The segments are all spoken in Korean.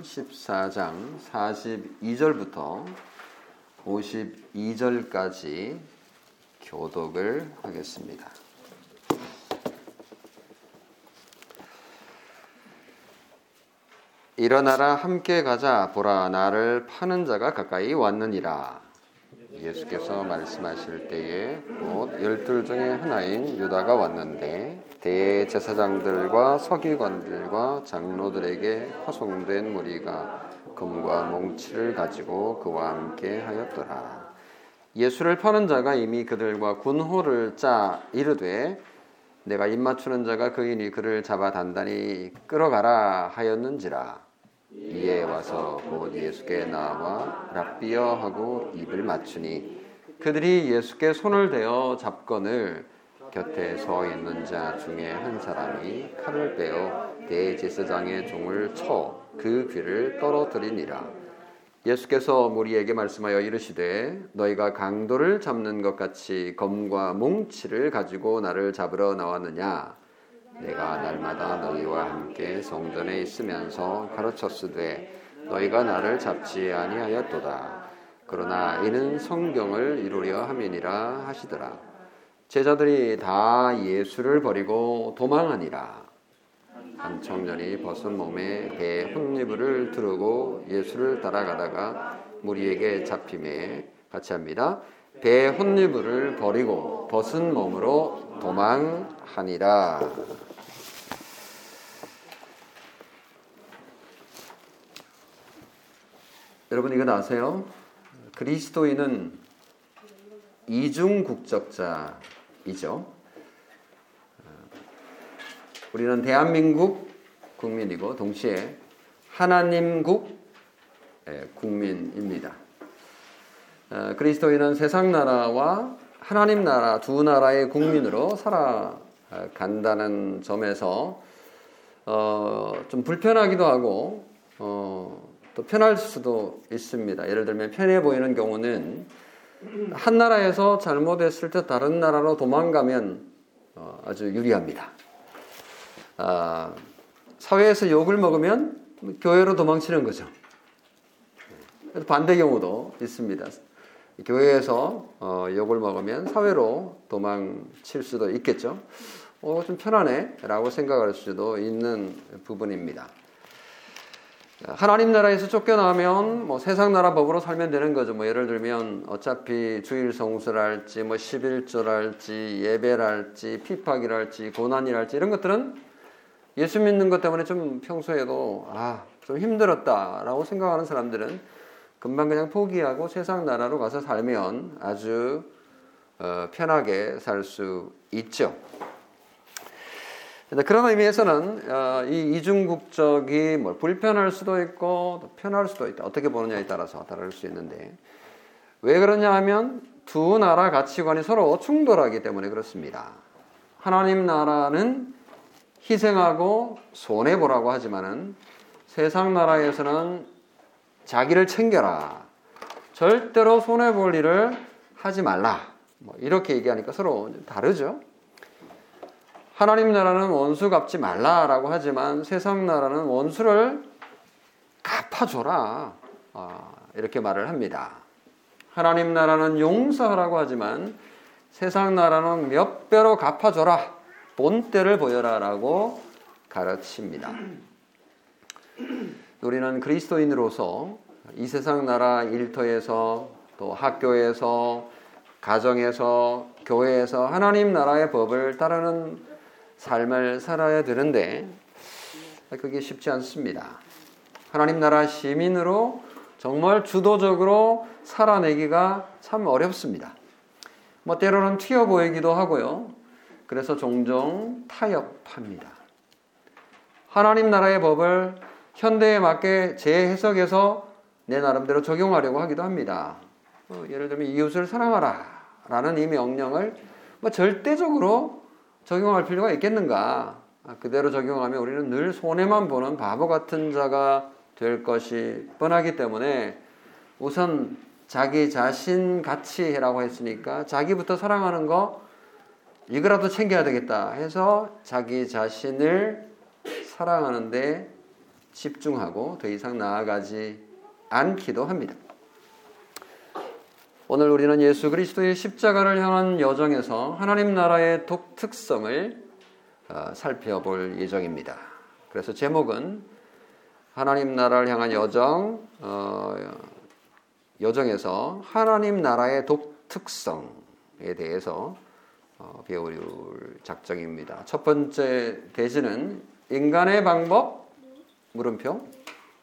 요한복음 14장 42절부터 52절까지 교독을 하겠습니다. 일어나라 함께 가자 보라 나를 파는 자가 가까이 왔느니라 예수께서 말씀하실 때에 곧 열둘 중에 하나인 유다가 왔는데 대제사장들과 서기관들과 장로들에게 파송된 무리가 금과 몽치를 가지고 그와 함께 하였더라. 예수를 파는 자가 이미 그들과 군호를 짜 이르되 내가 입 맞추는 자가 그이니 그를 잡아 단단히 끌어가라 하였는지라. 이에 와서 곧 예수께 나와 랍비여 하고 입을 맞추니 그들이 예수께 손을 대어 잡건을 곁에 서 있는 자 중에 한 사람이 칼을 빼어 대제사장의 종을 쳐 그 귀를 떨어뜨리니라. 예수께서 무리에게 말씀하여 이르시되 너희가 강도를 잡는 것 같이 검과 뭉치를 가지고 나를 잡으러 나왔느냐? 내가 날마다 너희와 함께 성전에 있으면서 가르쳤으되 너희가 나를 잡지 아니하였도다. 그러나 이는 성경을 이루려 함이니라 하시더라 제자들이 다 예수를 버리고 도망하니라 한 청년이 벗은 몸에 배 혼니부를 두르고 예수를 따라가다가 무리에게 잡힘에 같이 합니다. 배 혼니부를 버리고 벗은 몸으로 도망하니라. 여러분 이거 아세요? 그리스도인은 이중 국적자 이죠. 우리는 대한민국 국민이고 동시에 하나님국 예, 국민입니다. 어, 그리스도인은 세상 나라와 하나님 나라 두 나라의 국민으로 살아간다는 점에서 어, 좀 불편하기도 하고 어, 또 편할 수도 있습니다. 예를 들면 편해 보이는 경우는 한 나라에서 잘못했을 때 다른 나라로 도망가면 어, 아주 유리합니다. 아, 사회에서 욕을 먹으면 교회로 도망치는 거죠. 반대 경우도 있습니다. 교회에서 어, 욕을 먹으면 사회로 도망칠 수도 있겠죠. 어, 좀 편하네 라고 생각할 수도 있는 부분입니다. 하나님 나라에서 쫓겨나면 뭐 세상 나라 법으로 살면 되는 거죠. 뭐 예를 들면 어차피 주일 성수랄지 뭐 11조랄지 예배랄지 피팍이랄지 고난이랄지 이런 것들은 예수 믿는 것 때문에 좀 평소에도 아, 좀 힘들었다라고 생각하는 사람들은 금방 그냥 포기하고 세상 나라로 가서 살면 아주 어, 편하게 살 수 있죠. 그런 의미에서는 어, 이 이중국적이 뭐 불편할 수도 있고 편할 수도 있다. 어떻게 보느냐에 따라서 다를 수 있는데 왜 그러냐 하면 두 나라 가치관이 서로 충돌하기 때문에 그렇습니다. 하나님 나라는 희생하고 손해 보라고 하지만은 세상 나라에서는 자기를 챙겨라. 절대로 손해 볼 일을 하지 말라. 뭐 이렇게 얘기하니까 서로 다르죠. 하나님 나라는 원수 갚지 말라라고 하지만 세상 나라는 원수를 갚아줘라. 아, 이렇게 말을 합니다. 하나님 나라는 용서하라고 하지만 세상 나라는 몇 배로 갚아줘라. 본때를 보여라라고 가르칩니다. 우리는 그리스도인으로서 이 세상 나라 일터에서 또 학교에서 가정에서 교회에서 하나님 나라의 법을 따르는 삶을 살아야 되는데 그게 쉽지 않습니다. 하나님 나라 시민으로 정말 주도적으로 살아내기가 참 어렵습니다. 뭐 때로는 튀어 보이기도 하고요. 그래서 종종 타협합니다. 하나님 나라의 법을 현대에 맞게 재해석해서 내 나름대로 적용하려고 하기도 합니다. 어, 예를 들면 이웃을 사랑하라 라는 이 명령을 뭐 절대적으로 적용할 필요가 있겠는가? 아, 그대로 적용하면 우리는 늘 손해만 보는 바보 같은 자가 될 것이 뻔하기 때문에 우선 자기 자신 가치라고 했으니까 자기부터 사랑하는 거 이거라도 챙겨야 되겠다 해서 자기 자신을 사랑하는데 집중하고 더 이상 나아가지 않기도 합니다. 오늘 우리는 예수 그리스도의 십자가를 향한 여정에서 하나님 나라의 독특성을 어, 살펴볼 예정입니다. 그래서 제목은 하나님 나라를 향한 여정, 어, 여정에서 하나님 나라의 독특성에 대해서 어, 배울 작정입니다. 첫 번째 대지는 인간의 방법 물음표.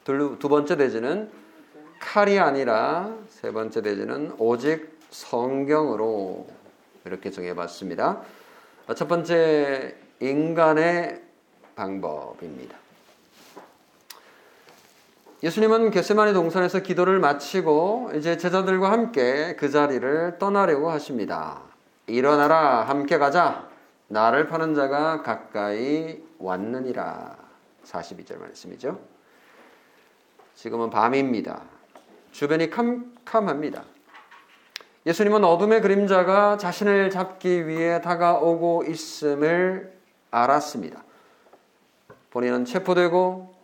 두 번째 대지는 칼이 아니라 세 번째 대지는 오직 성경으로 이렇게 정해봤습니다. 첫 번째 인간의 방법입니다. 예수님은 겟세마니 동산에서 기도를 마치고 이제 제자들과 함께 그 자리를 떠나려고 하십니다. 일어나라 함께 가자 나를 파는 자가 가까이 왔느니라 42절 말씀이죠. 지금은 밤입니다. 주변이 캄캄합니다. 예수님은 어둠의 그림자가 자신을 잡기 위해 다가오고 있음을 알았습니다. 본인은 체포되고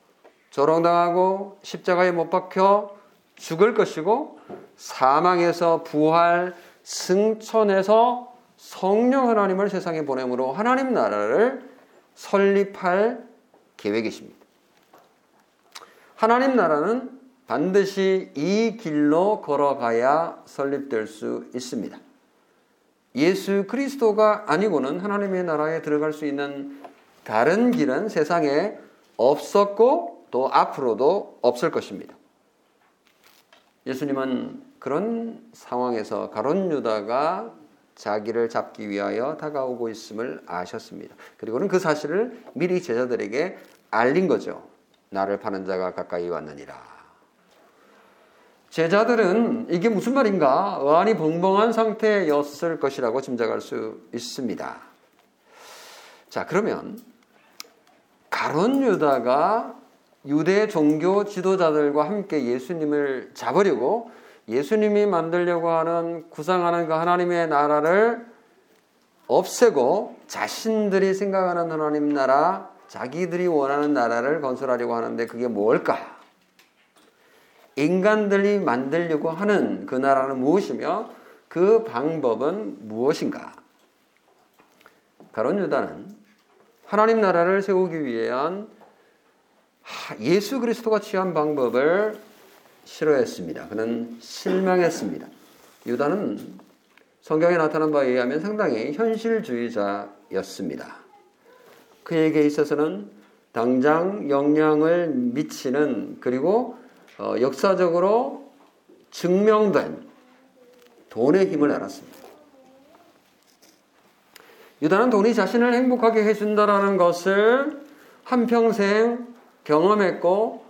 조롱당하고 십자가에 못 박혀 죽을 것이고 사망에서 부활 승천해서 성령 하나님을 세상에 보내므로 하나님 나라를 설립할 계획이십니다. 하나님 나라는 반드시 이 길로 걸어가야 설립될 수 있습니다. 예수 그리스도가 아니고는 하나님의 나라에 들어갈 수 있는 다른 길은 세상에 없었고 또 앞으로도 없을 것입니다. 예수님은 그런 상황에서 가론 유다가 자기를 잡기 위하여 다가오고 있음을 아셨습니다. 그리고는 그 사실을 미리 제자들에게 알린 거죠. 나를 파는 자가 가까이 왔느니라. 제자들은 이게 무슨 말인가 의안이 벙벙한 상태였을 것이라고 짐작할 수 있습니다. 자, 그러면 가론 유다가 유대 종교 지도자들과 함께 예수님을 잡으려고 예수님이 만들려고 하는 구상하는 그 하나님의 나라를 없애고 자신들이 생각하는 하나님 나라, 자기들이 원하는 나라를 건설하려고 하는데 그게 뭘까? 인간들이 만들려고 하는 그 나라는 무엇이며 그 방법은 무엇인가? 가론 유다는 하나님 나라를 세우기 위한 예수 그리스도가 취한 방법을 싫어했습니다. 그는 실망했습니다. 유다는 성경에 나타난 바에 의하면 상당히 현실주의자였습니다. 그에게 있어서는 당장 영향을 미치는 그리고 어, 역사적으로 증명된 돈의 힘을 알았습니다. 유다는 돈이 자신을 행복하게 해준다라는 것을 한평생 경험했고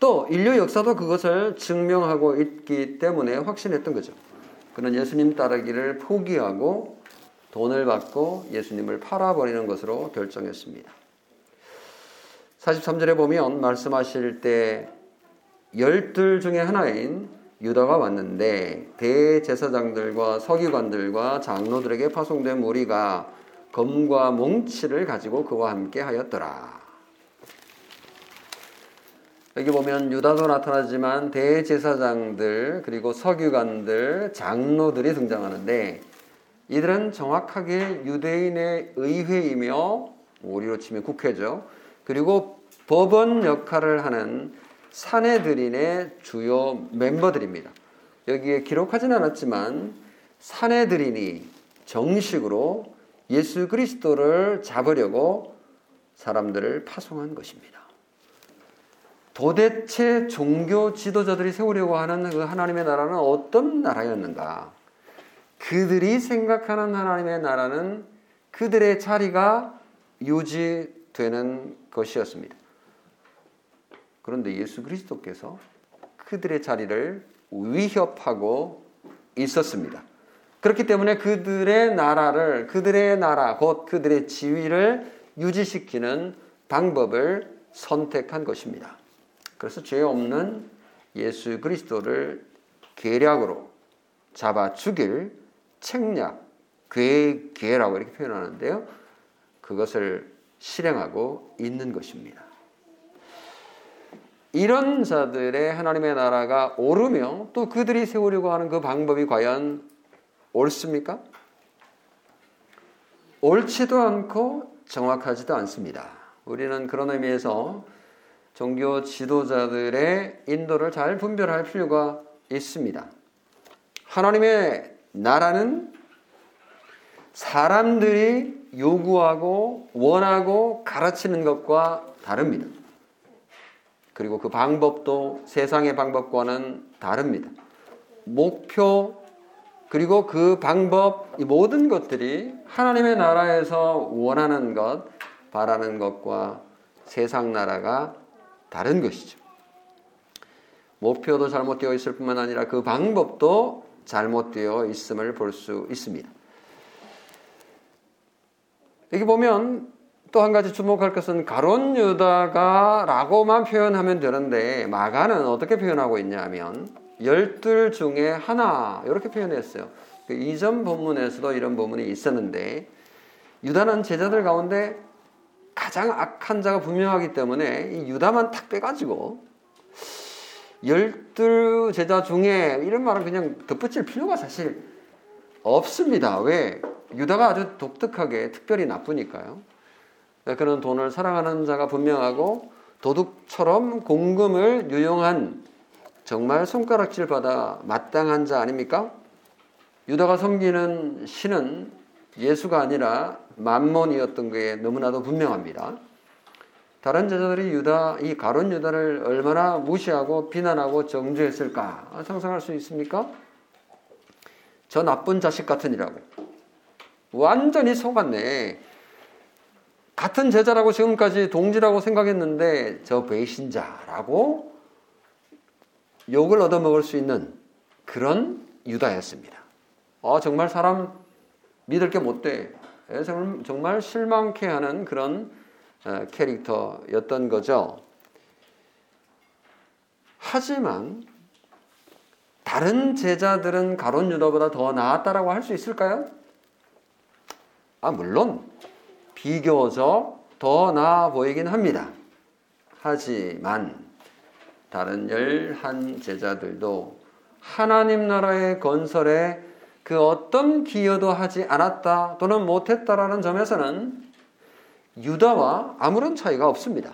또 인류 역사도 그것을 증명하고 있기 때문에 확신했던 거죠. 그는 예수님 따르기를 포기하고 돈을 받고 예수님을 팔아버리는 것으로 결정했습니다. 43절에 보면 말씀하실 때 열둘 중에 하나인 유다가 왔는데 대제사장들과 서기관들과 장로들에게 파송된 무리가 검과 몽치를 가지고 그와 함께 하였더라. 여기 보면 유다도 나타나지만 대제사장들 그리고 서기관들 장로들이 등장하는데 이들은 정확하게 유대인의 의회이며 우리로 치면 국회죠. 그리고 법원 역할을 하는 사내들인의 주요 멤버들입니다. 여기에 기록하진 않았지만 사내들인이 정식으로 예수 그리스도를 잡으려고 사람들을 파송한 것입니다. 도대체 종교 지도자들이 세우려고 하는 그 하나님의 나라는 어떤 나라였는가? 그들이 생각하는 하나님의 나라는 그들의 자리가 유지되는 것이었습니다. 그런데 예수 그리스도께서 그들의 자리를 위협하고 있었습니다. 그렇기 때문에 그들의 나라를, 그들의 나라, 곧 그들의 지위를 유지시키는 방법을 선택한 것입니다. 그래서 죄 없는 예수 그리스도를 계략으로 잡아 죽일 책략, 괴, 괴라고 이렇게 표현하는데요. 그것을 실행하고 있는 것입니다. 이런 자들의 하나님의 나라가 오르며 또 그들이 세우려고 하는 그 방법이 과연 옳습니까? 옳지도 않고 정확하지도 않습니다. 우리는 그런 의미에서 종교 지도자들의 인도를 잘 분별할 필요가 있습니다. 하나님의 나라는 사람들이 요구하고 원하고 가르치는 것과 다릅니다. 그리고 그 방법도 세상의 방법과는 다릅니다. 목표 그리고 그 방법 이 모든 것들이 하나님의 나라에서 원하는 것, 바라는 것과 세상 나라가 다른 것이죠. 목표도 잘못되어 있을 뿐만 아니라 그 방법도 잘못되어 있음을 볼 수 있습니다. 여기 보면 또 한 가지 주목할 것은 가론 유다가라고만 표현하면 되는데 마가는 어떻게 표현하고 있냐 하면 열둘 중에 하나 이렇게 표현했어요. 그 이전 본문에서도 이런 본문이 있었는데 유다는 제자들 가운데 가장 악한 자가 분명하기 때문에 이 유다만 탁 빼가지고 열둘 제자 중에 이런 말은 그냥 덧붙일 필요가 사실 없습니다. 왜? 유다가 아주 독특하게 특별히 나쁘니까요. 그런 돈을 사랑하는 자가 분명하고 도둑처럼 공금을 유용한 정말 손가락질 받아 마땅한 자 아닙니까? 유다가 섬기는 신은 예수가 아니라 만몬이었던 게 너무나도 분명합니다. 다른 제자들이 유다, 이 가론 유다를 얼마나 무시하고 비난하고 정죄했을까 상상할 수 있습니까? 저 나쁜 자식 같으니라고. 완전히 속았네. 같은 제자라고 지금까지 동지라고 생각했는데 저 배신자라고 욕을 얻어먹을 수 있는 그런 유다였습니다. 어, 정말 사람 믿을 게 못 돼. 예, 정말 실망케 하는 그런 어, 캐릭터였던 거죠. 하지만 다른 제자들은 가론 유다보다 더 나았다라고 할 수 있을까요? 아, 물론 비교적 더 나아 보이긴 합니다. 하지만 다른 열한 제자들도 하나님 나라의 건설에 그 어떤 기여도 하지 않았다 또는 못했다라는 점에서는 유다와 아무런 차이가 없습니다.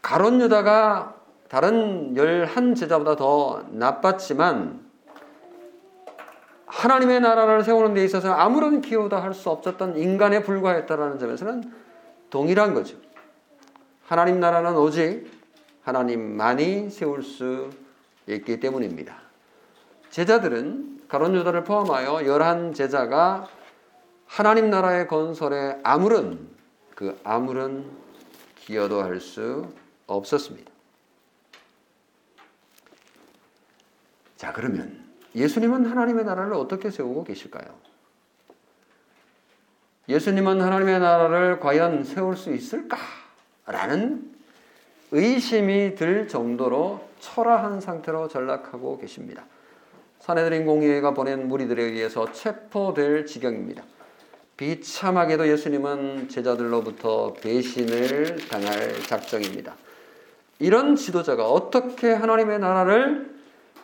가론 유다가 다른 열한 제자보다 더 나빴지만 하나님의 나라를 세우는 데 있어서 아무런 기여도 할 수 없었던 인간에 불과했다라는 점에서는 동일한 거죠. 하나님 나라는 오직 하나님만이 세울 수 있기 때문입니다. 제자들은 가론 유다를 포함하여 열한 제자가 하나님 나라의 건설에 아무런 그 아무런 기여도 할 수 없었습니다. 자, 그러면 예수님은 하나님의 나라를 어떻게 세우고 계실까요? 예수님은 하나님의 나라를 과연 세울 수 있을까? 라는 의심이 들 정도로 초라한 상태로 전락하고 계십니다. 사내들인 공의회가 보낸 무리들에 의해서 체포될 지경입니다. 비참하게도 예수님은 제자들로부터 배신을 당할 작정입니다. 이런 지도자가 어떻게 하나님의 나라를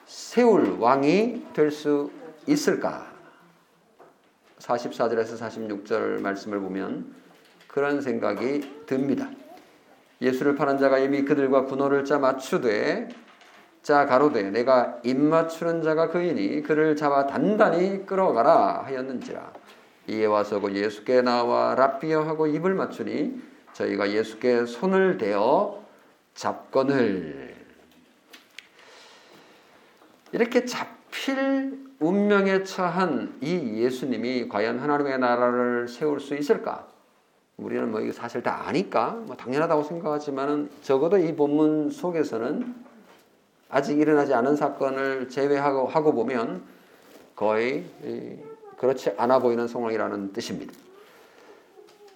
세울 왕이 될 수 있을까? 44절에서 46절 말씀을 보면 그런 생각이 듭니다. 예수를 파는 자가 이미 그들과 군호를 짜 맞추되 자 가로되 내가 입 맞추는 자가 그이니 그를 잡아 단단히 끌어가라 하였는지라 이에 와서 그 예수께 나와 랍비어 하고 입을 맞추니 저희가 예수께 손을 대어 잡건을 이렇게 잡힐 운명에 처한 이 예수님이 과연 하나님의 나라를 세울 수 있을까? 우리는 뭐 이거 사실 다 아니까 뭐 당연하다고 생각하지만은 적어도 이 본문 속에서는 아직 일어나지 않은 사건을 제외하고 하고 보면 거의 그렇지 않아 보이는 상황이라는 뜻입니다.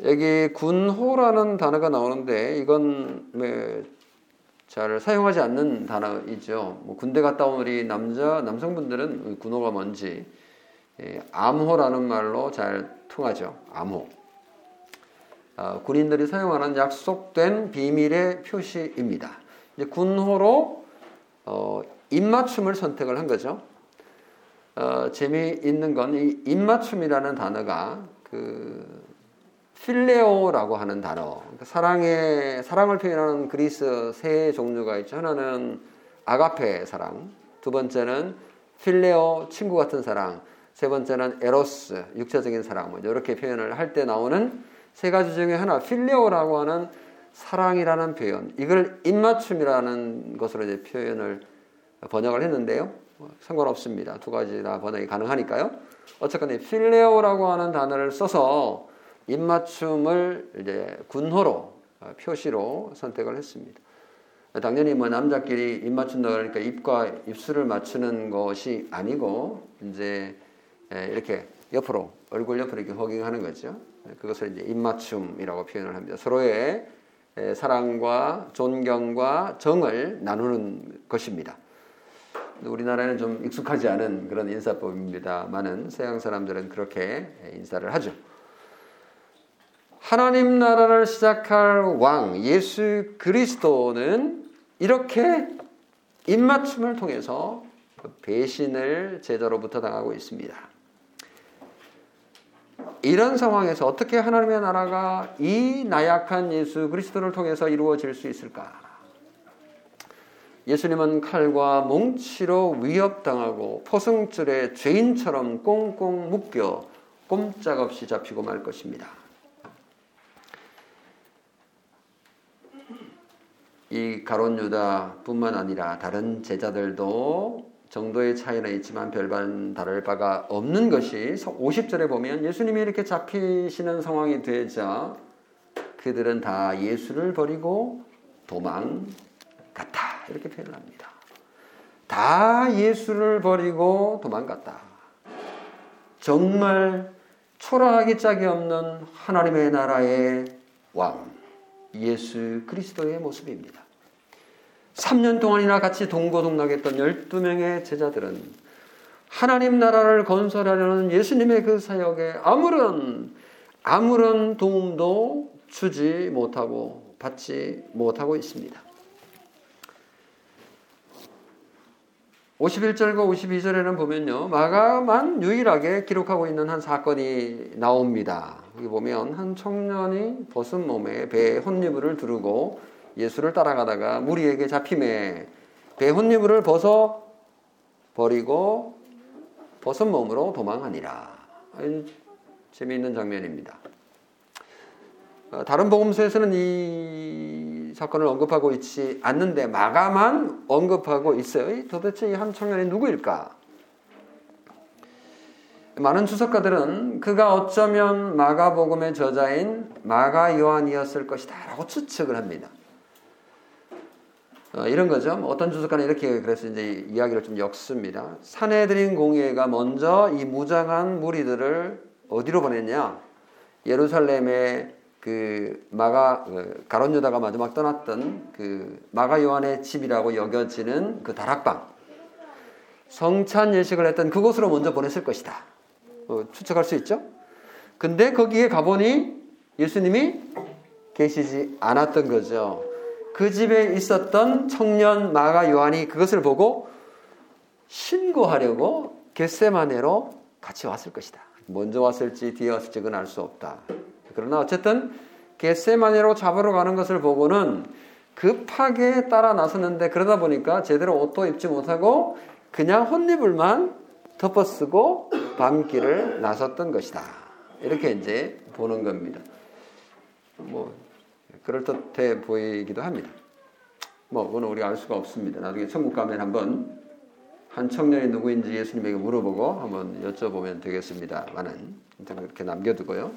여기 군호라는 단어가 나오는데 이건 잘 사용하지 않는 단어이죠. 뭐 군대 갔다 온 우리 남자 남성분들은 군호가 뭔지 예, 암호라는 말로 잘 통하죠. 암호. 어, 군인들이 사용하는 약속된 비밀의 표시입니다. 이제 군호로 어, 입맞춤을 선택을 한 거죠. 어, 재미있는 건 이 입맞춤이라는 단어가 그 필레오라고 하는 단어. 그러니까 사랑의 사랑을 표현하는 그리스 세 종류가 있죠. 하나는 아가페 사랑, 두 번째는 필레오 친구 같은 사랑, 세 번째는 에로스 육체적인 사랑. 뭐 이렇게 표현을 할 때 나오는 세 가지 중에 하나 필레오라고 하는 사랑이라는 표현. 이걸 입맞춤이라는 것으로 이제 표현을 번역을 했는데요. 뭐 상관없습니다. 두 가지 다 번역이 가능하니까요. 어쨌거나 필레오라고 하는 단어를 써서 입맞춤을 이제 군호로 어, 표시로 선택을 했습니다. 당연히 뭐 남자끼리 입 맞춘다 그러니까 입과 입술을 맞추는 것이 아니고 이제 이렇게 옆으로 얼굴 옆으로 이렇게 호깅하는 거죠. 그것을 이제 입맞춤이라고 표현을 합니다. 서로의 사랑과 존경과 정을 나누는 것입니다. 우리나라에는 좀 익숙하지 않은 그런 인사법입니다만은 서양 사람들은 그렇게 인사를 하죠. 하나님 나라를 시작할 왕 예수 그리스도는 이렇게 입맞춤을 통해서 배신을 제자로부터 당하고 있습니다. 이런 상황에서 어떻게 하나님의 나라가 이 나약한 예수 그리스도를 통해서 이루어질 수 있을까? 예수님은 칼과 뭉치로 위협당하고 포승줄에 죄인처럼 꽁꽁 묶여 꼼짝없이 잡히고 말 것입니다. 이 가론 유다뿐만 아니라 다른 제자들도 정도의 차이는 있지만 별반 다를 바가 없는 것이 50절에 보면 예수님이 이렇게 잡히시는 상황이 되자 그들은 다 예수를 버리고 도망갔다. 이렇게 표현을 합니다. 다 예수를 버리고 도망갔다. 정말 초라하기 짝이 없는 하나님의 나라의 왕, 예수 그리스도의 모습입니다. 3년 동안이나 같이 동고동락했던 12명의 제자들은 하나님 나라를 건설하려는 예수님의 그 사역에 아무런 아무런 도움도 주지 못하고 받지 못하고 있습니다. 51절과 52절에는 보면요. 마가만 유일하게 기록하고 있는 한 사건이 나옵니다. 여기 보면 한 청년이 벗은 몸에 배에 혼니물을 두르고 예수를 따라가다가 무리에게 잡힘에 배 혼니물을 벗어 버리고 벗은 몸으로 도망하니라. 재미있는 장면입니다. 어, 다른 복음서에서는 이 사건을 언급하고 있지 않는데 마가만 언급하고 있어요. 도대체 이 한 청년이 누구일까? 많은 주석가들은 그가 어쩌면 마가복음의 저자인 마가 요한이었을 것이다라고 추측을 합니다. 어, 이런 거죠. 뭐 어떤 주석가는 이렇게 그래서 이제 이야기를 좀 엮습니다. 사내들인 공예가 먼저 이 무장한 무리들을 어디로 보냈냐? 예루살렘의 그 마가 그 가론 유다가 마지막 떠났던 그 마가 요한의 집이라고 여겨지는 그 다락방 성찬 예식을 했던 그곳으로 먼저 보냈을 것이다. 어, 추측할 수 있죠. 근데 거기에 가보니 예수님이 계시지 않았던 거죠. 그 집에 있었던 청년 마가 요한이 그것을 보고 신고하려고 겟세마네로 같이 왔을 것이다. 먼저 왔을지 뒤에 왔을지 그건 알 수 없다. 그러나 어쨌든 겟세마네로 잡으러 가는 것을 보고는 급하게 따라 나섰는데 그러다 보니까 제대로 옷도 입지 못하고 그냥 혼니불만 덮어쓰고 밤길을 나섰던 것이다. 이렇게 이제 보는 겁니다. 뭐 그럴듯해 보이기도 합니다. 뭐 그건 우리가 알 수가 없습니다. 나중에 천국 가면 한번 한 청년이 누구인지 예수님에게 물어보고 한번 여쭤보면 되겠습니다만은 그렇게 남겨두고요.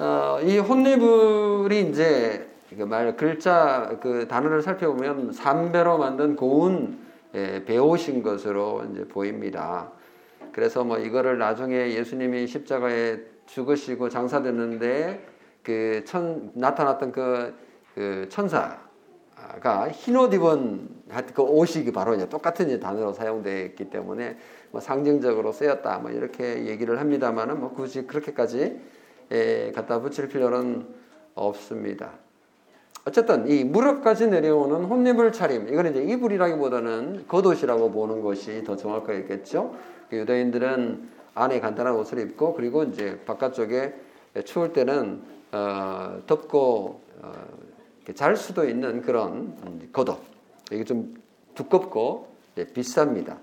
어, 이 혼리불이 이제 말 글자 그 단어를 살펴보면 삼배로 만든 고운 예, 배우신 것으로 이제 보입니다. 그래서 뭐 이거를 나중에 예수님이 십자가에 죽으시고 장사됐는데 그 천, 나타났던 그, 그 천사가 흰 옷 입은 그 옷이 바로 이제 똑같은 단어로 사용되었기 때문에 뭐 상징적으로 쓰였다 뭐 이렇게 얘기를 합니다만은 뭐 굳이 그렇게까지 갖다 붙일 필요는 없습니다. 어쨌든 이 무릎까지 내려오는 혼입을 차림 이거는 이제 이불이라기보다는 겉옷이라고 보는 것이 더 정확하겠죠. 그 유대인들은 안에 간단한 옷을 입고 그리고 이제 바깥쪽에 추울 때는 어, 덮고 어, 잘 수도 있는 그런 겉옷. 이게 좀 두껍고 네, 비쌉니다.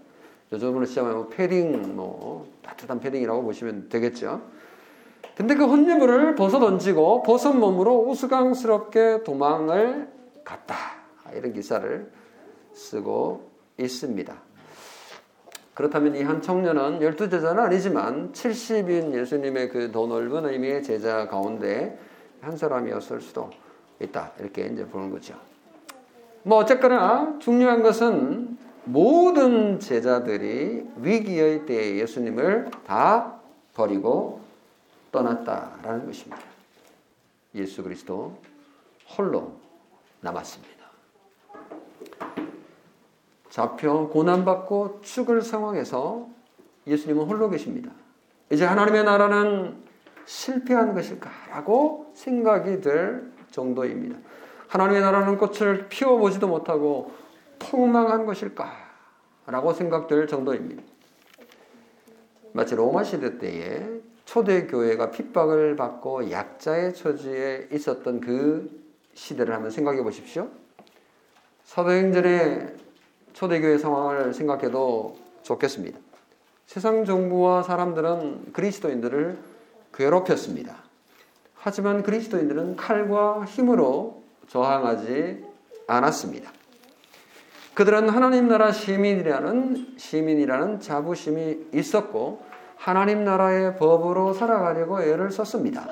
요즘으로 시작하면 뭐 패딩, 뭐 따뜻한 패딩이라고 보시면 되겠죠. 근데 그 혼유물을 벗어 던지고 벗은 몸으로 우스꽝스럽게 도망을 갔다. 이런 기사를 쓰고 있습니다. 그렇다면 이 한 청년은 열두 제자는 아니지만 70인 예수님의 그 더 넓은 의미의 제자 가운데 한 사람이었을 수도 있다. 이렇게 이제 보는 거죠. 뭐 어쨌거나 중요한 것은 모든 제자들이 위기의 때에 예수님을 다 버리고 떠났다라는 것입니다. 예수 그리스도 홀로 남았습니다. 잡혀 고난받고 죽을 상황에서 예수님은 홀로 계십니다. 이제 하나님의 나라는 실패한 것일까라고 생각이 들 정도입니다. 하나님의 나라는 꽃을 피워보지도 못하고 폭망한 것일까라고 생각될 정도입니다. 마치 로마 시대 때에 초대 교회가 핍박을 받고 약자의 처지에 있었던 그 시대를 한번 생각해 보십시오. 사도행전의 초대교회 상황을 생각해도 좋겠습니다. 세상 정부와 사람들은 그리스도인들을 괴롭혔습니다. 하지만 그리스도인들은 칼과 힘으로 저항하지 않았습니다. 그들은 하나님 나라 시민이라는 시민이라는 자부심이 있었고 하나님 나라의 법으로 살아가려고 애를 썼습니다.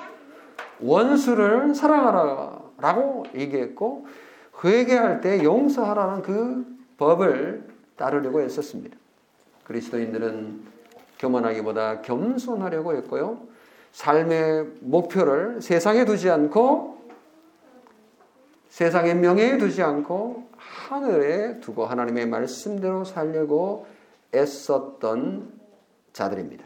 원수를 사랑하라라고 얘기했고 회개할 때 용서하라는 그 법을 따르려고 했었습니다. 그리스도인들은 교만하기보다 겸손하려고 했고요. 삶의 목표를 세상에 두지 않고 세상의 명예에 두지 않고 하늘에 두고 하나님의 말씀대로 살려고 애썼던 자들입니다.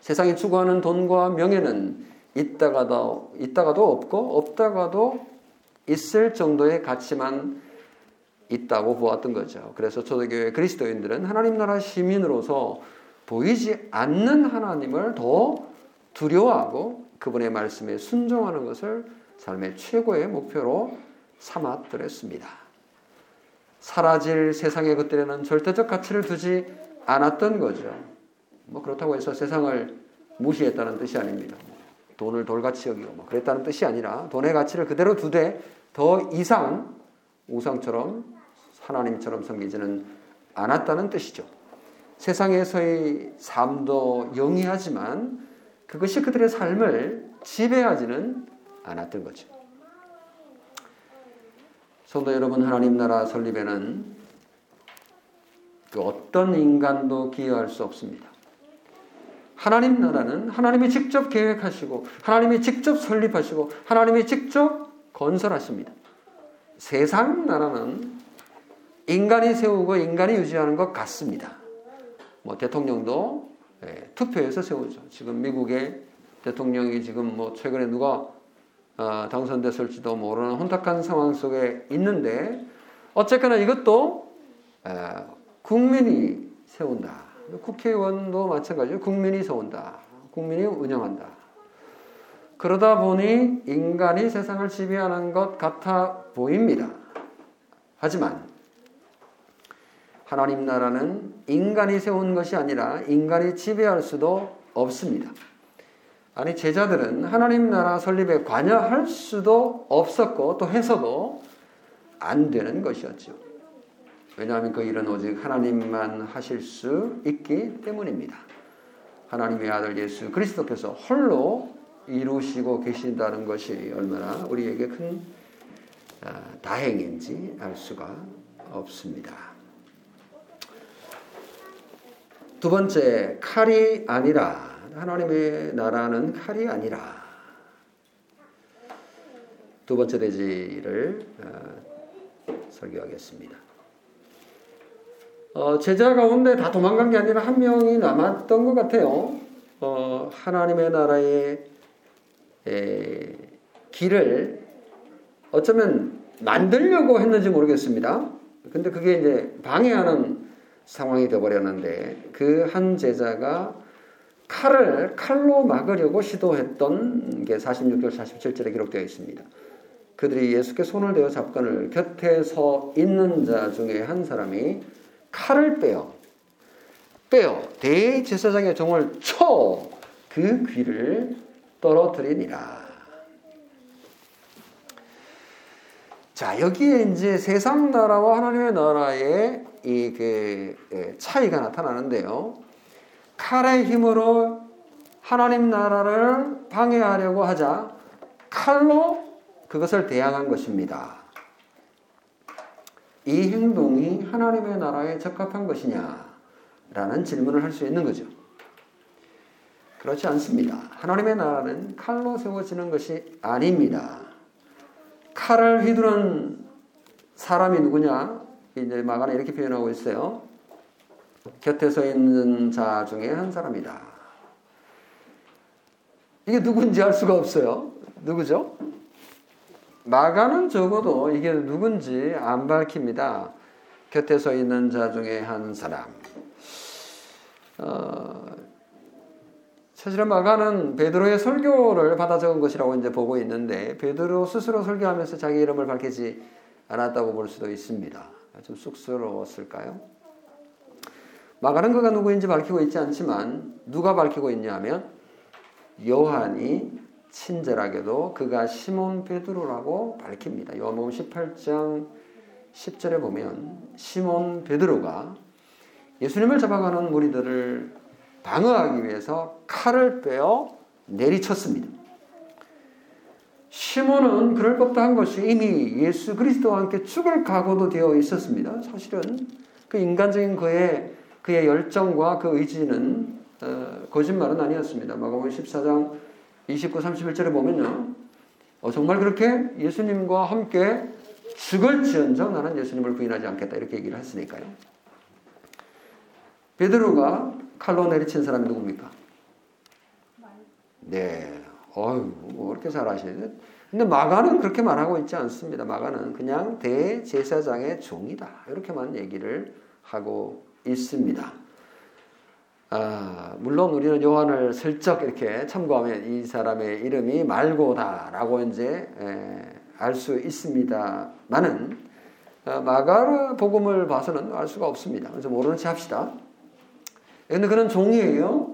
세상에 추구하는 돈과 명예는 있다가도, 있다가도 없고 없다가도 있을 정도의 가치만 있다고 보았던 거죠. 그래서 초대교회 그리스도인들은 하나님 나라 시민으로서 보이지 않는 하나님을 더 두려워하고 그분의 말씀에 순종하는 것을 삶의 최고의 목표로 삼았더랬습니다. 사라질 세상의 것들에는 절대적 가치를 두지 않았던 거죠. 뭐 그렇다고 해서 세상을 무시했다는 뜻이 아닙니다. 돈을 돌같이 여기고 뭐 그랬다는 뜻이 아니라 돈의 가치를 그대로 두되 더 이상 우상처럼 하나님처럼 섬기지는 않았다는 뜻이죠. 세상에서의 삶도 영위하지만 그것이 그들의 삶을 지배하지는 않았던 거죠. 성도 여러분, 하나님 나라 설립에는 그 어떤 인간도 기여할 수 없습니다. 하나님 나라는 하나님이 직접 계획하시고, 하나님이 직접 설립하시고, 하나님이 직접 건설하십니다. 세상 나라는 인간이 세우고 인간이 유지하는 것 같습니다. 뭐 대통령도 예, 투표해서 세우죠. 지금 미국의 대통령이 지금 뭐 최근에 누가 어, 당선됐을지도 모르는 혼탁한 상황 속에 있는데 어쨌거나 이것도 에, 국민이 세운다. 국회의원도 마찬가지로 국민이 세운다. 국민이 운영한다. 그러다 보니 인간이 세상을 지배하는 것 같아 보입니다. 하지만 하나님 나라는 인간이 세운 것이 아니라 인간이 지배할 수도 없습니다. 아니 제자들은 하나님 나라 설립에 관여할 수도 없었고 또 해서도 안 되는 것이었죠. 왜냐하면 그 일은 오직 하나님만 하실 수 있기 때문입니다. 하나님의 아들 예수 그리스도께서 홀로 이루시고 계신다는 것이 얼마나 우리에게 큰 아, 다행인지 알 수가 없습니다. 두 번째, 칼이 아니라, 하나님의 나라는 칼이 아니라, 두 번째 대지를 어, 설교하겠습니다. 어, 제자 가운데 다 도망간 게 아니라 한 명이 남았던 것 같아요. 어, 하나님의 나라의 에, 길을 어쩌면 만들려고 했는지 모르겠습니다. 근데 그게 이제 방해하는 상황이 되어버렸는데 그 한 제자가 칼을 칼로 막으려고 시도했던 게 46절 47절에 기록되어 있습니다. 그들이 예수께 손을 대어 잡건을 곁에 서 있는 자 중에 한 사람이 칼을 빼어 빼어 대제사장의 종을 쳐 그 귀를 떨어뜨리니라. 자 여기에 이제 세상 나라와 하나님의 나라의 이그 예, 차이가 나타나는데요. 칼의 힘으로 하나님 나라를 방해하려고 하자 칼로 그것을 대항한 것입니다. 이 행동이 하나님의 나라에 적합한 것이냐? 라는 질문을 할 수 있는 거죠. 그렇지 않습니다. 하나님의 나라는 칼로 세워지는 것이 아닙니다. 칼을 휘두른 사람이 누구냐? 이제 마가는 이렇게 표현하고 있어요. 곁에 서 있는 자 중에 한 사람이다. 이게 누군지 알 수가 없어요. 누구죠? 마가는 적어도 이게 누군지 안 밝힙니다. 곁에 서 있는 자 중에 한 사람. 어, 사실은 마가는 베드로의 설교를 받아 적은 것이라고 이제 보고 있는데 베드로 스스로 설교하면서 자기 이름을 밝히지 않았다고 볼 수도 있습니다. 좀 쑥스러웠을까요? 마가는 그가 누구인지 밝히고 있지 않지만 누가 밝히고 있냐 하면 요한이 친절하게도 그가 시몬 베드로라고 밝힙니다. 요한복음 18장 10절에 보면 시몬 베드로가 예수님을 잡아가는 무리들을 방어하기 위해서 칼을 빼어 내리쳤습니다. 시몬은 그럴 법도 한 것이 이미 예수 그리스도와 함께 죽을 각오도 되어 있었습니다. 사실은 그 인간적인 그의 그의 열정과 그 의지는 어, 거짓말은 아니었습니다. 마가복음 14장 29, 31절에 보면요. 어, 정말 그렇게 예수님과 함께 죽을지언정 나는 예수님을 부인하지 않겠다 이렇게 얘기를 했으니까요. 베드로가 칼로 내리친 사람이 누굽니까? 네. 어휴, 뭐 이렇게 잘하시네. 근데 마가는 그렇게 말하고 있지 않습니다. 마가는 그냥 대제사장의 종이다. 이렇게만 얘기를 하고 있습니다. 아, 물론 우리는 요한을 슬쩍 이렇게 참고하면 이 사람의 이름이 말고다라고 이제 알 수 있습니다만은 어, 마가르 복음을 봐서는 알 수가 없습니다. 그래서 모르는 체 합시다. 그런데 그는 종이에요.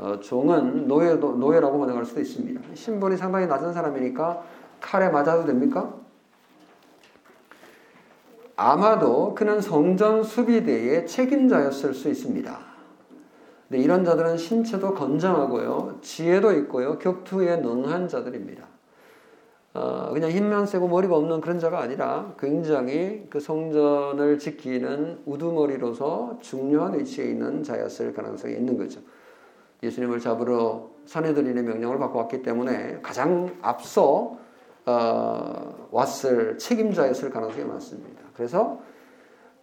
어, 종은 노예 노예라고 번역할 수도 있습니다. 신분이 상당히 낮은 사람이니까 칼에 맞아도 됩니까? 아마도 그는 성전 수비대의 책임자였을 수 있습니다. 네, 이런 자들은 신체도 건장하고요, 지혜도 있고요, 격투에 능한 자들입니다. 어, 그냥 힘만 세고 머리가 없는 그런 자가 아니라 굉장히 그 성전을 지키는 우두머리로서 중요한 위치에 있는 자였을 가능성이 있는 거죠. 예수님을 잡으러 사내들인의 명령을 받고 왔기 때문에 가장 앞서 어, 왔을 책임자였을 가능성이 많습니다. 그래서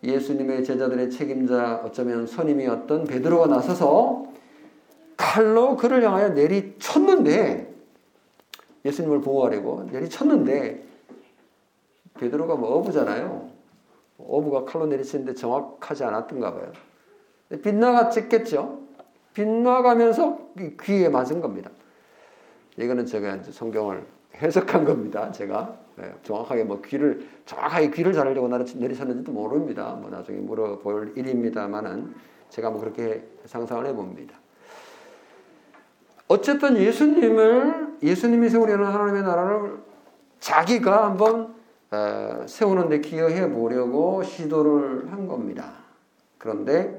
예수님의 제자들의 책임자 어쩌면 선임이었던 베드로가 나서서 칼로 그를 향하여 내리쳤는데 예수님을 보호하려고 내리쳤는데 베드로가 뭐 어부잖아요. 어부가 칼로 내리치는데 정확하지 않았던가 봐요. 빗나가 찍겠죠. 빗나가면서 귀에 맞은 겁니다. 이거는 제가 성경을 해석한 겁니다. 제가 네, 정확하게 뭐 귀를 정확하게 귀를 자르려고 내리셨는지도 모릅니다. 뭐 나중에 물어볼 일입니다만은 제가 뭐 그렇게 상상을 해봅니다. 어쨌든 예수님을 예수님이 세우려는 하나님의 나라를 자기가 한번 어, 세우는데 기여해 보려고 시도를 한 겁니다. 그런데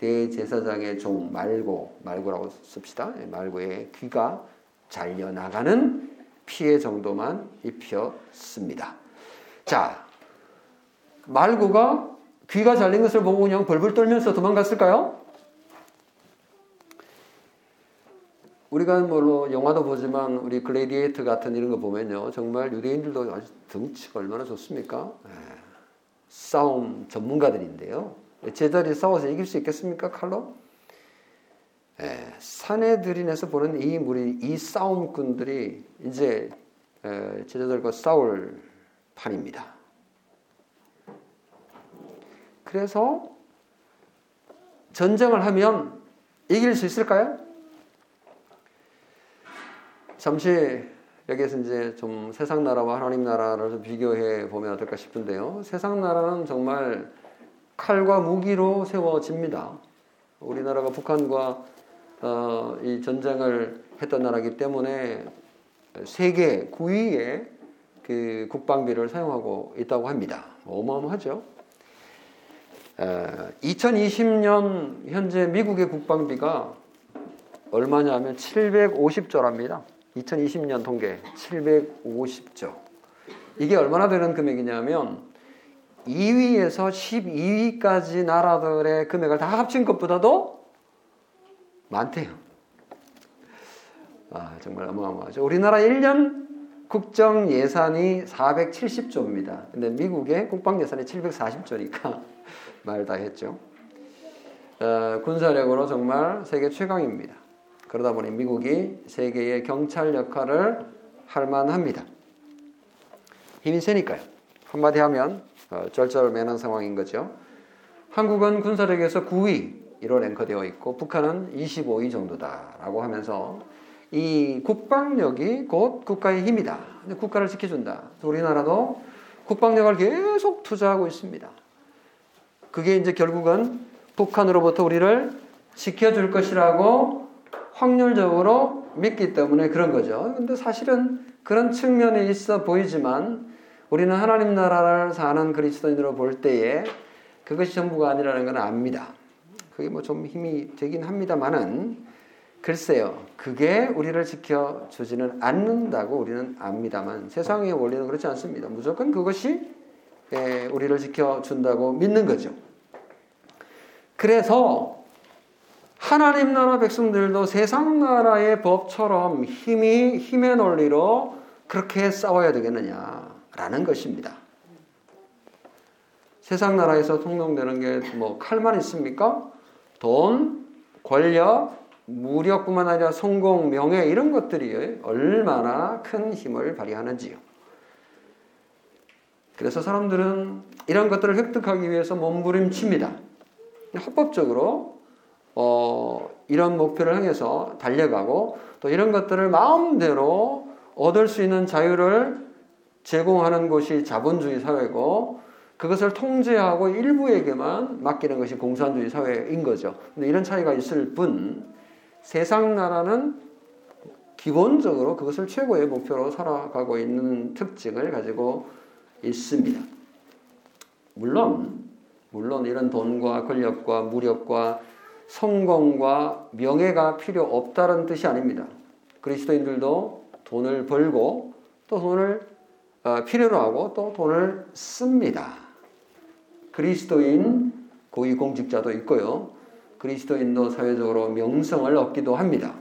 대제사장의 종 말고 말고라고 씁시다. 예, 말고의 귀가 잘려 나가는 피해 정도만 입혔습니다. 자, 말고가 귀가 잘린 것을 보고 그냥 벌벌 떨면서 도망갔을까요? 우리가 뭐 영화도 보지만 우리 글래디에이터 같은 이런 거 보면요. 정말 유대인들도 아주 등치가 얼마나 좋습니까? 네. 싸움 전문가들인데요. 제자리 싸워서 이길 수 있겠습니까? 칼로? 에, 산에 들인해서 보는 이 무리, 이 싸움꾼들이 이제 에, 제자들과 싸울 판입니다. 그래서 전쟁을 하면 이길 수 있을까요? 잠시 여기에서 이제 좀 세상 나라와 하나님 나라를 좀 비교해 보면 어떨까 싶은데요. 세상 나라는 정말 칼과 무기로 세워집니다. 우리나라가 북한과 어, 이 전쟁을 했던 나라이기 때문에 세계 9위의 그 국방비를 사용하고 있다고 합니다. 어마어마하죠. 2020년 현재 미국의 국방비가 얼마냐면 750조랍니다. 2020년 통계 750조. 이게 얼마나 되는 금액이냐면 2위에서 12위까지 나라들의 금액을 다 합친 것보다도 많대요. 아, 정말 어마어마하죠. 우리나라 1년 국정 예산이 470조입니다. 근데 미국의 국방 예산이 740조니까 말 다 했죠. 어, 군사력으로 정말 세계 최강입니다. 그러다 보니 미국이 세계의 경찰 역할을 할 만합니다. 힘이 세니까요. 한마디 하면 어, 쩔쩔매는 상황인 거죠. 한국은 군사력에서 9위로 랭크되어 있고 북한은 25위 정도다라고 하면서 이 국방력이 곧 국가의 힘이다. 국가를 지켜준다. 우리나라도 국방력을 계속 투자하고 있습니다. 그게 이제 결국은 북한으로부터 우리를 지켜줄 것이라고 확률적으로 믿기 때문에 그런 거죠. 근데 사실은 그런 측면이 있어 보이지만 우리는 하나님 나라를 사는 그리스도인으로 볼 때에 그것이 전부가 아니라는 건 압니다. 그게 뭐 좀 힘이 되긴 합니다만은 글쎄요, 그게 우리를 지켜주지는 않는다고 우리는 압니다만 세상의 원리는 그렇지 않습니다. 무조건 그것이 예, 우리를 지켜준다고 믿는 거죠. 그래서 하나님 나라 백성들도 세상 나라의 법처럼 힘이 힘의 논리로 그렇게 싸워야 되겠느냐 라는 것입니다. 세상 나라에서 통용되는 게 뭐 칼만 있습니까? 돈, 권력, 무력뿐만 아니라 성공, 명예 이런 것들이 얼마나 큰 힘을 발휘하는지요. 그래서 사람들은 이런 것들을 획득하기 위해서 몸부림칩니다. 합법적으로 어, 이런 목표를 향해서 달려가고 또 이런 것들을 마음대로 얻을 수 있는 자유를 제공하는 곳이 자본주의 사회고 그것을 통제하고 일부에게만 맡기는 것이 공산주의 사회인 거죠. 근데 이런 차이가 있을 뿐 세상 나라는 기본적으로 그것을 최고의 목표로 살아가고 있는 특징을 가지고 있습니다. 물론, 물론 이런 돈과 권력과 무력과 성공과 명예가 필요 없다는 뜻이 아닙니다. 그리스도인들도 돈을 벌고 또 돈을 어, 필요로 하고 또 돈을 씁니다. 그리스도인 고위공직자도 있고요. 그리스도인도 사회적으로 명성을 얻기도 합니다.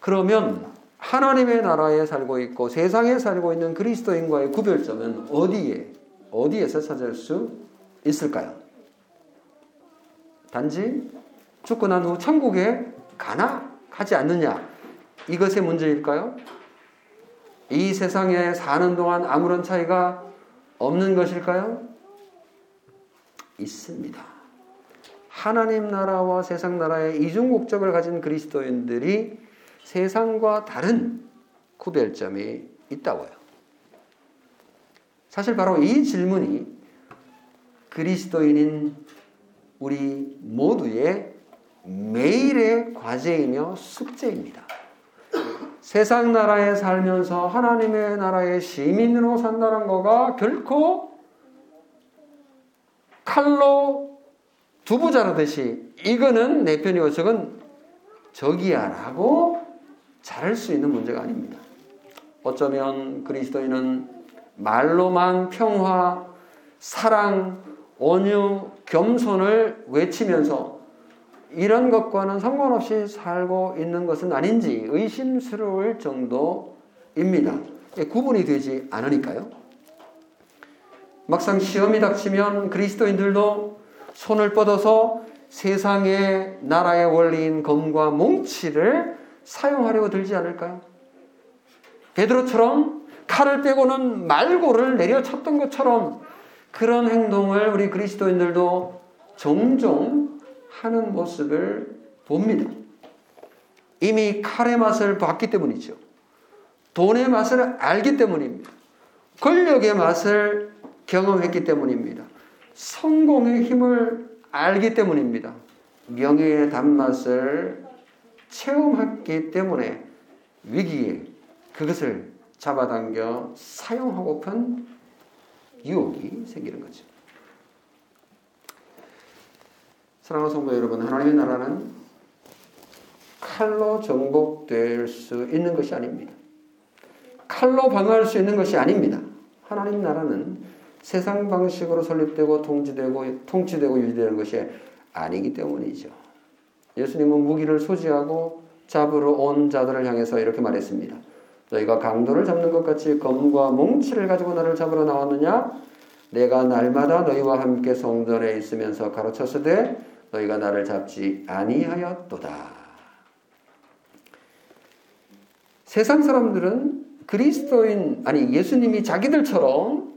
그러면 하나님의 나라에 살고 있고 세상에 살고 있는 그리스도인과의 구별점은 어디에 어디에서 찾을 수 있을까요? 단지 죽고 난 후 천국에 가나 가지 않느냐 이것의 문제일까요? 이 세상에 사는 동안 아무런 차이가 없는 것일까요? 있습니다. 하나님 나라와 세상 나라의 이중 목적을 가진 그리스도인들이 세상과 다른 구별점이 있다고요. 사실 바로 이 질문이 그리스도인인 우리 모두의 매일의 과제이며 숙제입니다. 세상 나라에 살면서 하나님의 나라의 시민으로 산다는 거가 결코 칼로 두부 자르듯이 이거는 내 편이고 저건 적이야 라고 자를 수 있는 문제가 아닙니다. 어쩌면 그리스도인은 말로만 평화, 사랑, 온유, 겸손을 외치면서 이런 것과는 상관없이 살고 있는 것은 아닌지 의심스러울 정도입니다. 구분이 되지 않으니까요. 막상 시험이 닥치면 그리스도인들도 손을 뻗어서 세상의 나라의 원리인 검과 몽치를 사용하려고 들지 않을까요? 베드로처럼 칼을 빼고는 말고를 내려쳤던 것처럼 그런 행동을 우리 그리스도인들도 종종 하는 모습을 봅니다. 이미 칼의 맛을 봤기 때문이죠. 돈의 맛을 알기 때문입니다. 권력의 맛을 경험했기 때문입니다. 성공의 힘을 알기 때문입니다. 명예의 단맛을 체험했기 때문에 위기에 그것을 잡아당겨 사용하고픈 유혹이 생기는 거죠. 사랑하는 성도 여러분, 하나님의 나라는 칼로 정복될 수 있는 것이 아닙니다. 칼로 방어할 수 있는 것이 아닙니다. 하나님 나라는 세상 방식으로 설립되고 통치되고 통치되고 유지되는 것이 아니기 때문이죠. 예수님은 무기를 소지하고 잡으러 온 자들을 향해서 이렇게 말했습니다. 너희가 강도를 잡는 것 같이 검과 몽치를 가지고 나를 잡으러 나왔느냐? 내가 날마다 너희와 함께 성전에 있으면서 가르쳤으되 너희가 나를 잡지 아니하였도다. 세상 사람들은 그리스도인 아니 예수님이 자기들처럼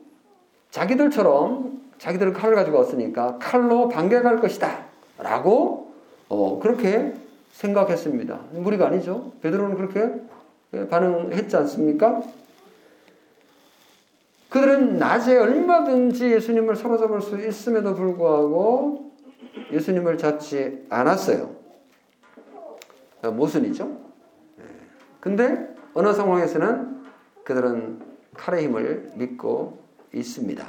자기들처럼 자기들은 칼을 가지고 왔으니까 칼로 반격할 것이다라고 어, 그렇게 생각했습니다. 무리가 아니죠. 베드로는 그렇게 반응했지 않습니까? 그들은 낮에 얼마든지 예수님을 사로잡을 수 있음에도 불구하고 예수님을 잡지 않았어요. 모순이죠. 네. 근데 어느 상황에서는 그들은 칼의 힘을 믿고 있습니다.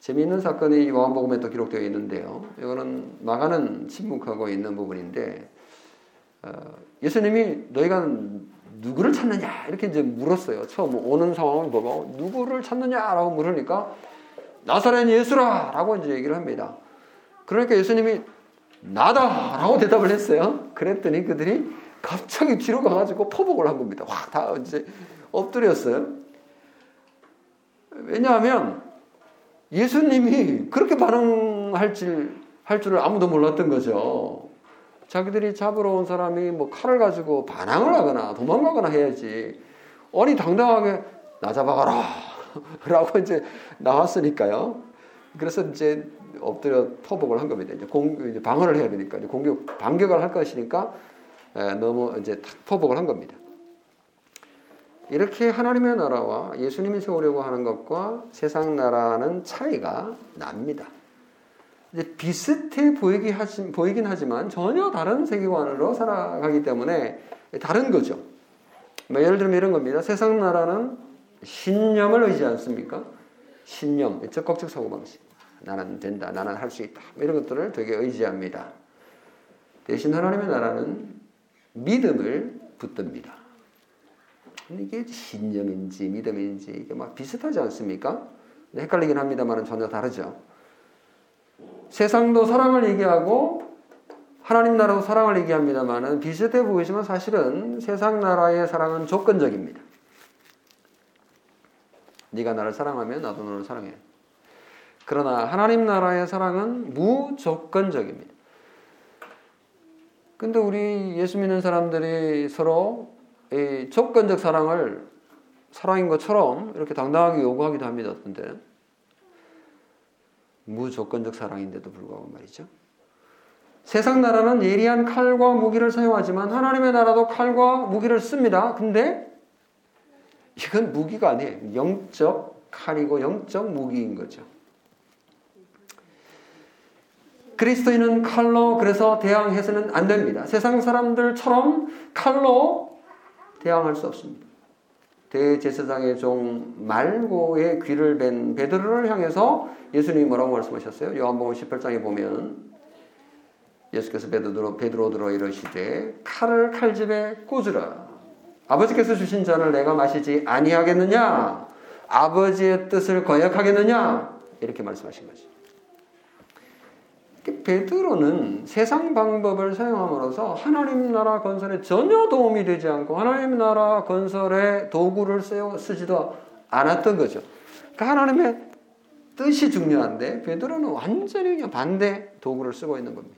재미있는 사건이 요한복음에 또 기록되어 있는데요. 이거는 마가는 침묵하고 있는 부분인데 어, 예수님이 너희가 누구를 찾느냐 이렇게 이제 물었어요. 처음 오는 상황을 보고 누구를 찾느냐라고 물으니까 나사렛 예수라 라고 이제 얘기를 합니다. 그러니까 예수님이 나다 라고 대답을 했어요. 그랬더니 그들이 갑자기 뒤로 가가지고 포복을 한 겁니다. 확 다 이제 엎드렸어요. 왜냐하면 예수님이 그렇게 반응할 줄, 할 줄을 아무도 몰랐던 거죠. 자기들이 잡으러 온 사람이 뭐 칼을 가지고 반항을 하거나 도망가거나 해야지. 아니, 당당하게 나 잡아가라. 라고 이제 나왔으니까요. 그래서 이제 엎드려 포복을 한 겁니다. 이제 공, 이제 방어를 해야 되니까, 이제 공격, 반격을 할 것이니까, 에, 너무 이제 포복을 한 겁니다. 이렇게 하나님의 나라와 예수님이 세우려고 하는 것과 세상 나라는 차이가 납니다. 이제 비슷해 보이기 하지, 보이긴 하지만 전혀 다른 세계관으로 살아가기 때문에 다른 거죠. 뭐 예를 들면 이런 겁니다. 세상 나라는 신념을 의지 않습니까? 신념, 적극적 사고방식. 나는 된다, 나는 할 수 있다. 뭐 이런 것들을 되게 의지합니다. 대신 하나님의 나라는 믿음을 붙듭니다. 이게 신념인지 믿음인지 이게 막 비슷하지 않습니까? 헷갈리긴 합니다만 전혀 다르죠. 세상도 사랑을 얘기하고 하나님 나라도 사랑을 얘기합니다만 비슷해 보이지만 사실은 세상 나라의 사랑은 조건적입니다. 네가 나를 사랑하면 나도 너를 사랑해. 그러나 하나님 나라의 사랑은 무조건적입니다. 근데 우리 예수 믿는 사람들이 서로 이 조건적 사랑을 사랑인 것처럼 이렇게 당당하게 요구하기도 합니다. 어떤데 무조건적 사랑인데도 불구하고 말이죠. 세상 나라는 예리한 칼과 무기를 사용하지만 하나님의 나라도 칼과 무기를 씁니다. 근데 이건 무기가 아니에요. 영적 칼이고 영적 무기인 거죠. 그리스도인은 칼로 그래서 대항해서는 안 됩니다. 세상 사람들처럼 칼로 대항할 수 없습니다. 대제사장의 종 말고의 귀를 벤 베드로를 향해서 예수님이 뭐라고 말씀하셨어요? 요한복음 18장에 보면 예수께서 베드로 베드로들어 이러시되 칼을 칼집에 꽂으라. 아버지께서 주신 잔을 내가 마시지 아니하겠느냐? 아버지의 뜻을 거역하겠느냐? 이렇게 말씀하신 거죠. 베드로는 세상 방법을 사용함으로써 하나님 나라 건설에 전혀 도움이 되지 않고 하나님 나라 건설에 도구를 쓰지도 않았던 거죠. 그러니까 하나님의 뜻이 중요한데 베드로는 완전히 그냥 반대 도구를 쓰고 있는 겁니다.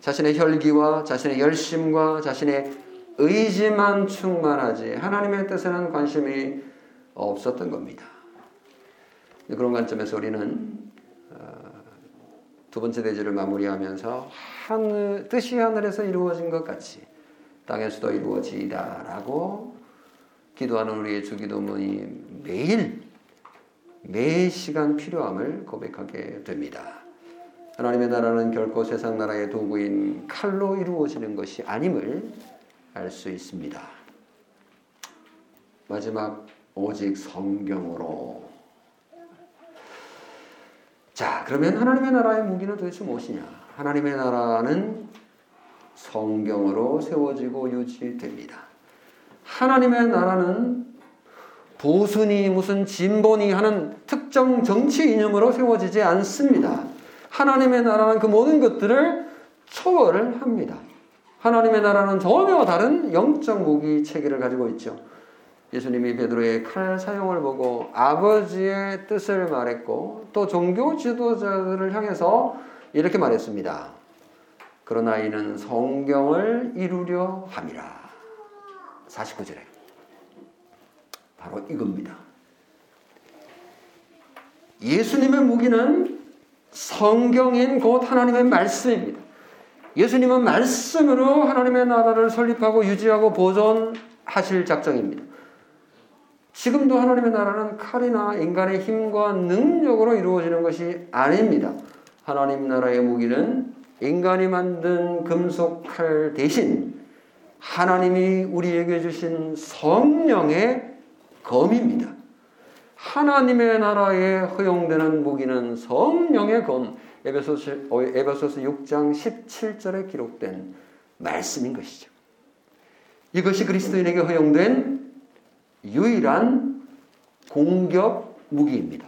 자신의 혈기와 자신의 열심과 자신의 의지만 충만하지 하나님의 뜻에는 관심이 없었던 겁니다. 그런 관점에서 우리는 어, 두 번째 대지를 마무리하면서 하늘, 뜻이 하늘에서 이루어진 것 같이 땅에서도 이루어지이다라고 기도하는 우리의 주기도문이 매일 매 시간 필요함을 고백하게 됩니다. 하나님의 나라는 결코 세상 나라의 도구인 칼로 이루어지는 것이 아님을 알 수 있습니다. 마지막 오직 성경으로. 자, 그러면 하나님의 나라의 무기는 도대체 무엇이냐? 하나님의 나라는 성경으로 세워지고 유지됩니다. 하나님의 나라는 보수니 무슨 진보니 하는 특정 정치 이념으로 세워지지 않습니다. 하나님의 나라는 그 모든 것들을 초월을 합니다. 하나님의 나라는 전혀 다른 영적 무기 체계를 가지고 있죠. 예수님이 베드로의 칼 사용을 보고 아버지의 뜻을 말했고 또 종교 지도자들을 향해서 이렇게 말했습니다. 그러나 이는 성경을 이루려 함이라. 49절에. 바로 이겁니다. 예수님의 무기는 성경인 곧 하나님의 말씀입니다. 예수님은 말씀으로 하나님의 나라를 설립하고 유지하고 보존하실 작정입니다. 지금도 하나님의 나라는 칼이나 인간의 힘과 능력으로 이루어지는 것이 아닙니다. 하나님 나라의 무기는 인간이 만든 금속 칼 대신 하나님이 우리에게 주신 성령의 검입니다. 하나님의 나라에 허용되는 무기는 성령의 검. 에베소서, 에베소서 6장 17절에 기록된 말씀인 것이죠. 이것이 그리스도인에게 허용된 유일한 공격 무기입니다.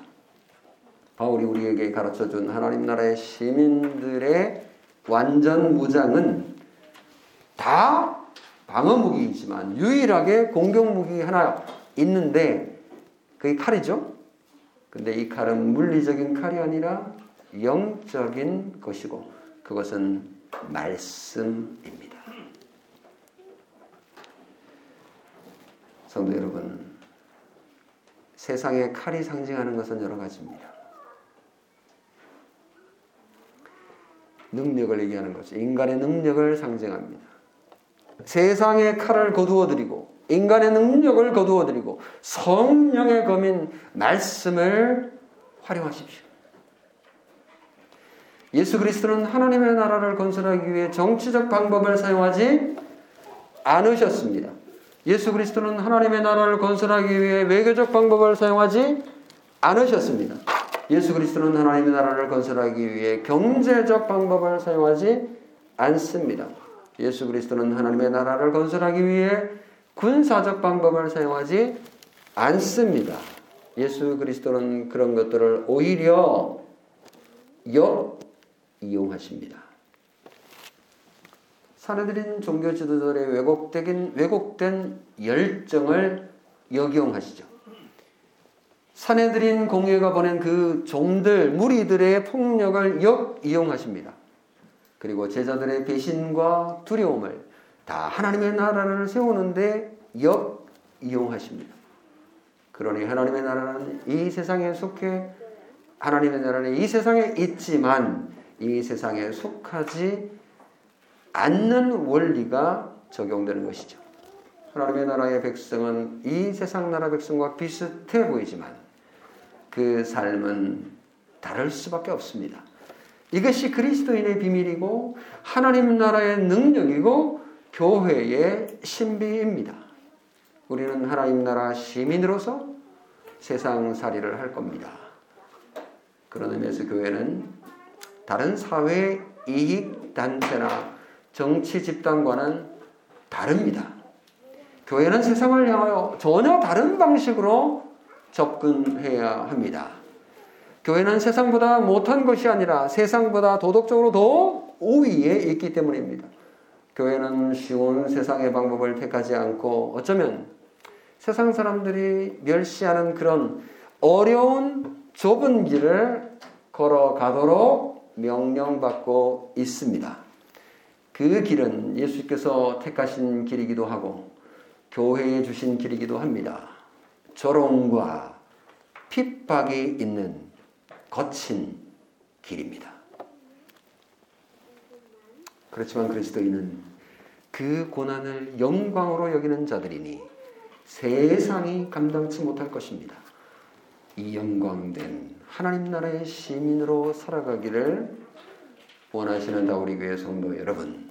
바울이 우리에게 가르쳐 준 하나님 나라의 시민들의 완전 무장은 다 방어 무기이지만 유일하게 공격 무기 하나 있는데 그게 칼이죠. 근데 이 칼은 물리적인 칼이 아니라 영적인 것이고 그것은 말씀입니다. 성도 여러분, 세상의 칼이 상징하는 것은 여러 가지입니다. 능력을 얘기하는 거죠. 인간의 능력을 상징합니다. 세상의 칼을 거두어 드리고 인간의 능력을 거두어 드리고 성령의 검인 말씀을 활용하십시오. 예수 그리스도는 하나님의 나라를 건설하기 위해 정치적 방법을 사용하지 않으셨습니다. 예수 그리스도는 하나님의 나라를 건설하기 위해 외교적 방법을 사용하지 않으셨습니다. 예수 그리스도는 하나님의 나라를 건설하기 위해 경제적 방법을 사용하지 않습니다. 예수 그리스도는 하나님의 나라를 건설하기 위해 군사적 방법을 사용하지 않습니다. 예수 그리스도는 그런 것들을 오히려 역 이용하십니다. 사내들인 종교 지도자들의 왜곡된, 왜곡된 열정을 역이용하시죠. 사내들인 공예가 보낸 그 종들, 무리들의 폭력을 역이용하십니다. 그리고 제자들의 배신과 두려움을 다 하나님의 나라를 세우는데 역이용하십니다. 그러니 하나님의 나라는 이 세상에 속해 하나님의 나라는 이 세상에 있지만 이 세상에 속하지 않는 원리가 적용되는 것이죠. 하나님의 나라의 백성은 이 세상 나라 백성과 비슷해 보이지만 그 삶은 다를 수밖에 없습니다. 이것이 그리스도인의 비밀이고 하나님 나라의 능력이고 교회의 신비입니다. 우리는 하나님 나라 시민으로서 세상 살이를 할 겁니다. 그런 의미에서 교회는 다른 사회 이익 단체나 정치 집단과는 다릅니다. 교회는 세상을 향하여 전혀 다른 방식으로 접근해야 합니다. 교회는 세상보다 못한 것이 아니라 세상보다 도덕적으로 더 우위에 있기 때문입니다. 교회는 쉬운 세상의 방법을 택하지 않고 어쩌면 세상 사람들이 멸시하는 그런 어려운 좁은 길을 걸어가도록 명령받고 있습니다. 그 길은 예수께서 택하신 길이기도 하고 교회에 주신 길이기도 합니다. 조롱과 핍박이 있는 거친 길입니다. 그렇지만 그리스도인은 그 고난을 영광으로 여기는 자들이니 세상이 감당치 못할 것입니다. 이 영광된 하나님 나라의 시민으로 살아가기를 원하시는 다우리 교회 성도 여러분,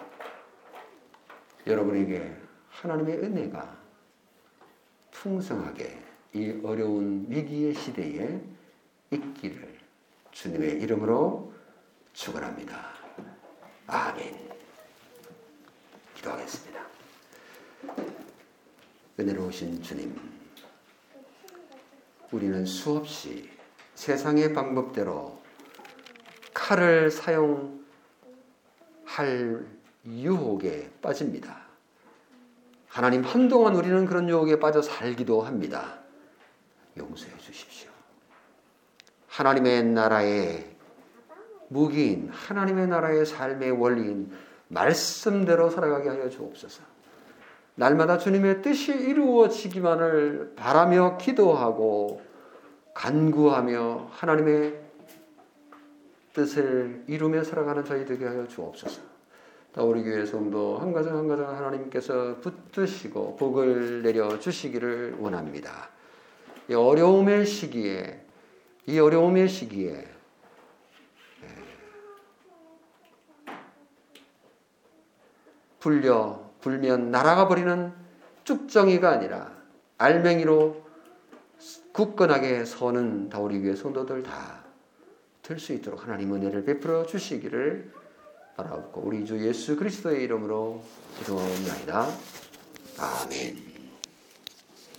여러분에게 하나님의 은혜가 풍성하게 이 어려운 위기의 시대에 있기를 주님의 이름으로 축원합니다. 아멘. 기도하겠습니다. 은혜로우신 주님, 우리는 수없이 세상의 방법대로 칼을 사용할 유혹에 빠집니다. 하나님, 한동안 우리는 그런 유혹에 빠져 살기도 합니다. 용서해 주십시오. 하나님의 나라의 무기인, 하나님의 나라의 삶의 원리인 말씀대로 살아가게 하여 주옵소서. 날마다 주님의 뜻이 이루어지기만을 바라며 기도하고 간구하며 하나님의 뜻을 이루며 살아가는 저희 되게 하여 주옵소서. 우리 교회 성도 한 가정 한 가정 하나님께서 붙드시고 복을 내려 주시기를 원합니다. 이 어려움의 시기에 이 어려움의 시기에 불려 불면 날아가 버리는 쭉정이가 아니라 알맹이로 굳건하게 서는 다우리 교회 성도들 다될수 있도록 하나님 은혜를 베풀어 주시기를 바라옵고 우리 주 예수 그리스도의 이름으로 기도합니다. 아멘.